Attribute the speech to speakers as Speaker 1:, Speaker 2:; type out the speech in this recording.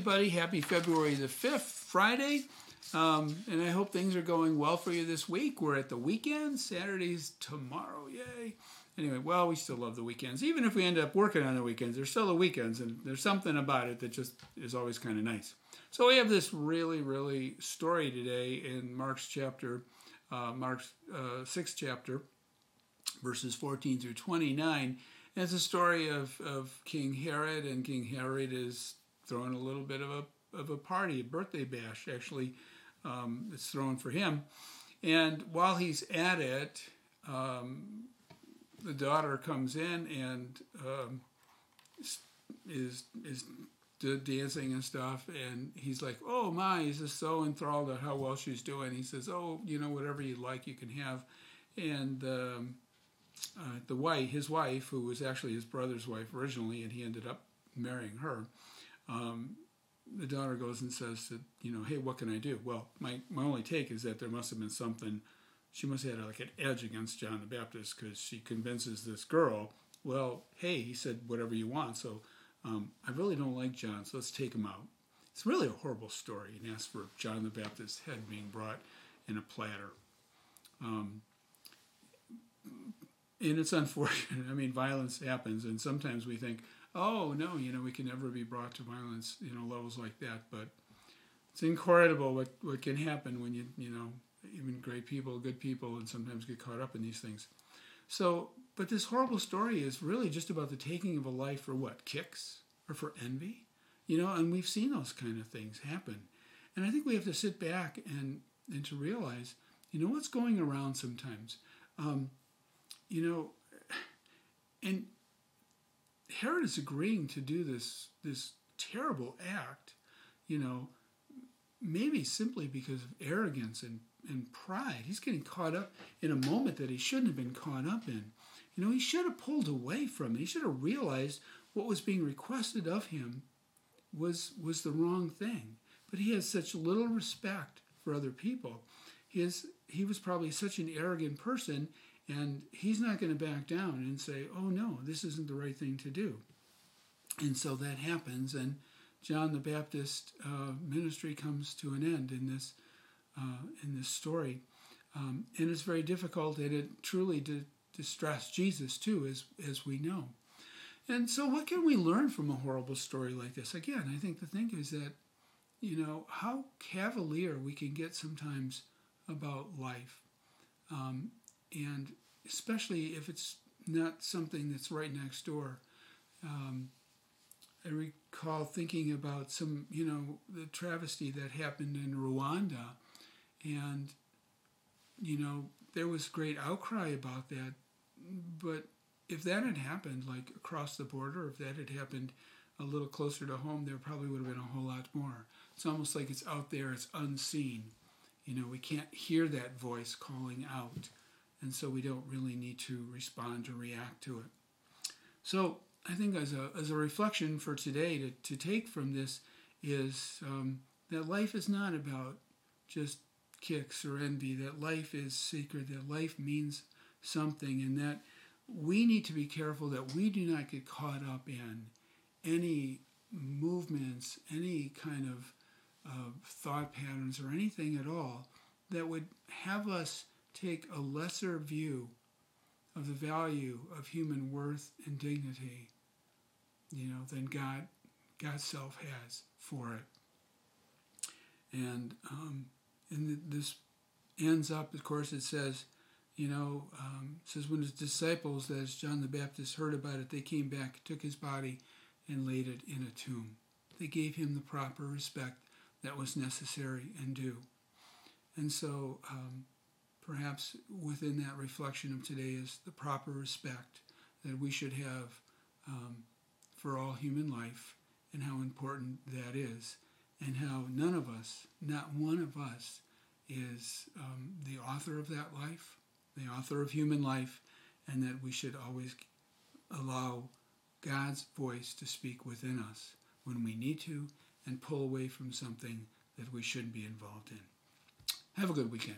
Speaker 1: everybody. Happy February the 5th, Friday. Um, and I hope things are going well for you this week. We're at the weekend. Saturday's tomorrow. Yay. Anyway, well, we still love the weekends. Even if we end up working on the weekends, there's still the weekends, and there's something about it that just is always kind of nice. So we have this really, really story today in Mark's chapter, uh, Mark's uh, sixth chapter, verses 14 through 29. And it's a story of, of King Herod, and King Herod is throwing a little bit of a of a party, a birthday bash. Actually, um, it's thrown for him. And while he's at it, um, the daughter comes in and um, is is dancing and stuff, and he's like, "Oh my!" He's just so enthralled at how well she's doing. He says, "Oh, you know, whatever you like, you can have." And um, uh, the wife, his wife, who was actually his brother's wife originally, and he ended up marrying her. Um, the daughter goes and says to you know, "Hey, what can I do?" Well, my my only take is that there must have been something she must have had like an edge against John the Baptist because she convinces this girl, well, hey, he said whatever you want, so um, I really don't like John, so let's take him out. It's really a horrible story and asks for John the Baptist's head being brought in a platter. Um, and it's unfortunate. I mean, violence happens, and sometimes we think, oh, no, you know, we can never be brought to violence, you know, levels like that. But it's incredible what, what can happen when you, you know, even great people, good people, and sometimes get caught up in these things. So, but this horrible story is really just about the taking of a life for what? Kicks or for envy? You know, and we've seen those kind of things happen. And I think we have to sit back and, and to realize, you know, what's going around sometimes. Um, you know, and Herod is agreeing to do this this terrible act, you know, maybe simply because of arrogance and and pride. He's getting caught up in a moment that he shouldn't have been caught up in. You know, he should have pulled away from it. He should have realized what was being requested of him was was the wrong thing. But he has such little respect for other people. He is he was probably such an arrogant person and he's not going to back down and say, "Oh no, this isn't the right thing to do." And so that happens and John the Baptist uh, ministry comes to an end in this uh, in this story. Um, and it's very difficult, and it truly did distress Jesus too, as, as we know. And so, what can we learn from a horrible story like this? Again, I think the thing is that, you know, how cavalier we can get sometimes about life. Um, and especially if it's not something that's right next door. Um, I recall thinking about some, you know, the travesty that happened in Rwanda and, you know, there was great outcry about that. But if that had happened, like across the border, if that had happened a little closer to home, there probably would have been a whole lot more. It's almost like it's out there, it's unseen. You know, we can't hear that voice calling out. And so we don't really need to respond or react to it. So I think as a, as a reflection for today to, to take from this is um, that life is not about just kicks or envy, that life is sacred, that life means something, and that we need to be careful that we do not get caught up in any movements, any kind of uh, thought patterns, or anything at all that would have us take a lesser view of the value of human worth and dignity, you know, than God, God's self has for it. And um, and this ends up, of course, it says, you know, um, says when his disciples, as John the Baptist, heard about it, they came back, took his body, and laid it in a tomb. They gave him the proper respect that was necessary and due. And so, um, perhaps within that reflection of today is the proper respect that we should have um, for all human life and how important that is and how none of us, not one of us, is um, the author of that life, the author of human life, and that we should always allow God's voice to speak within us when we need to and pull away from something that we shouldn't be involved in. Have a good weekend.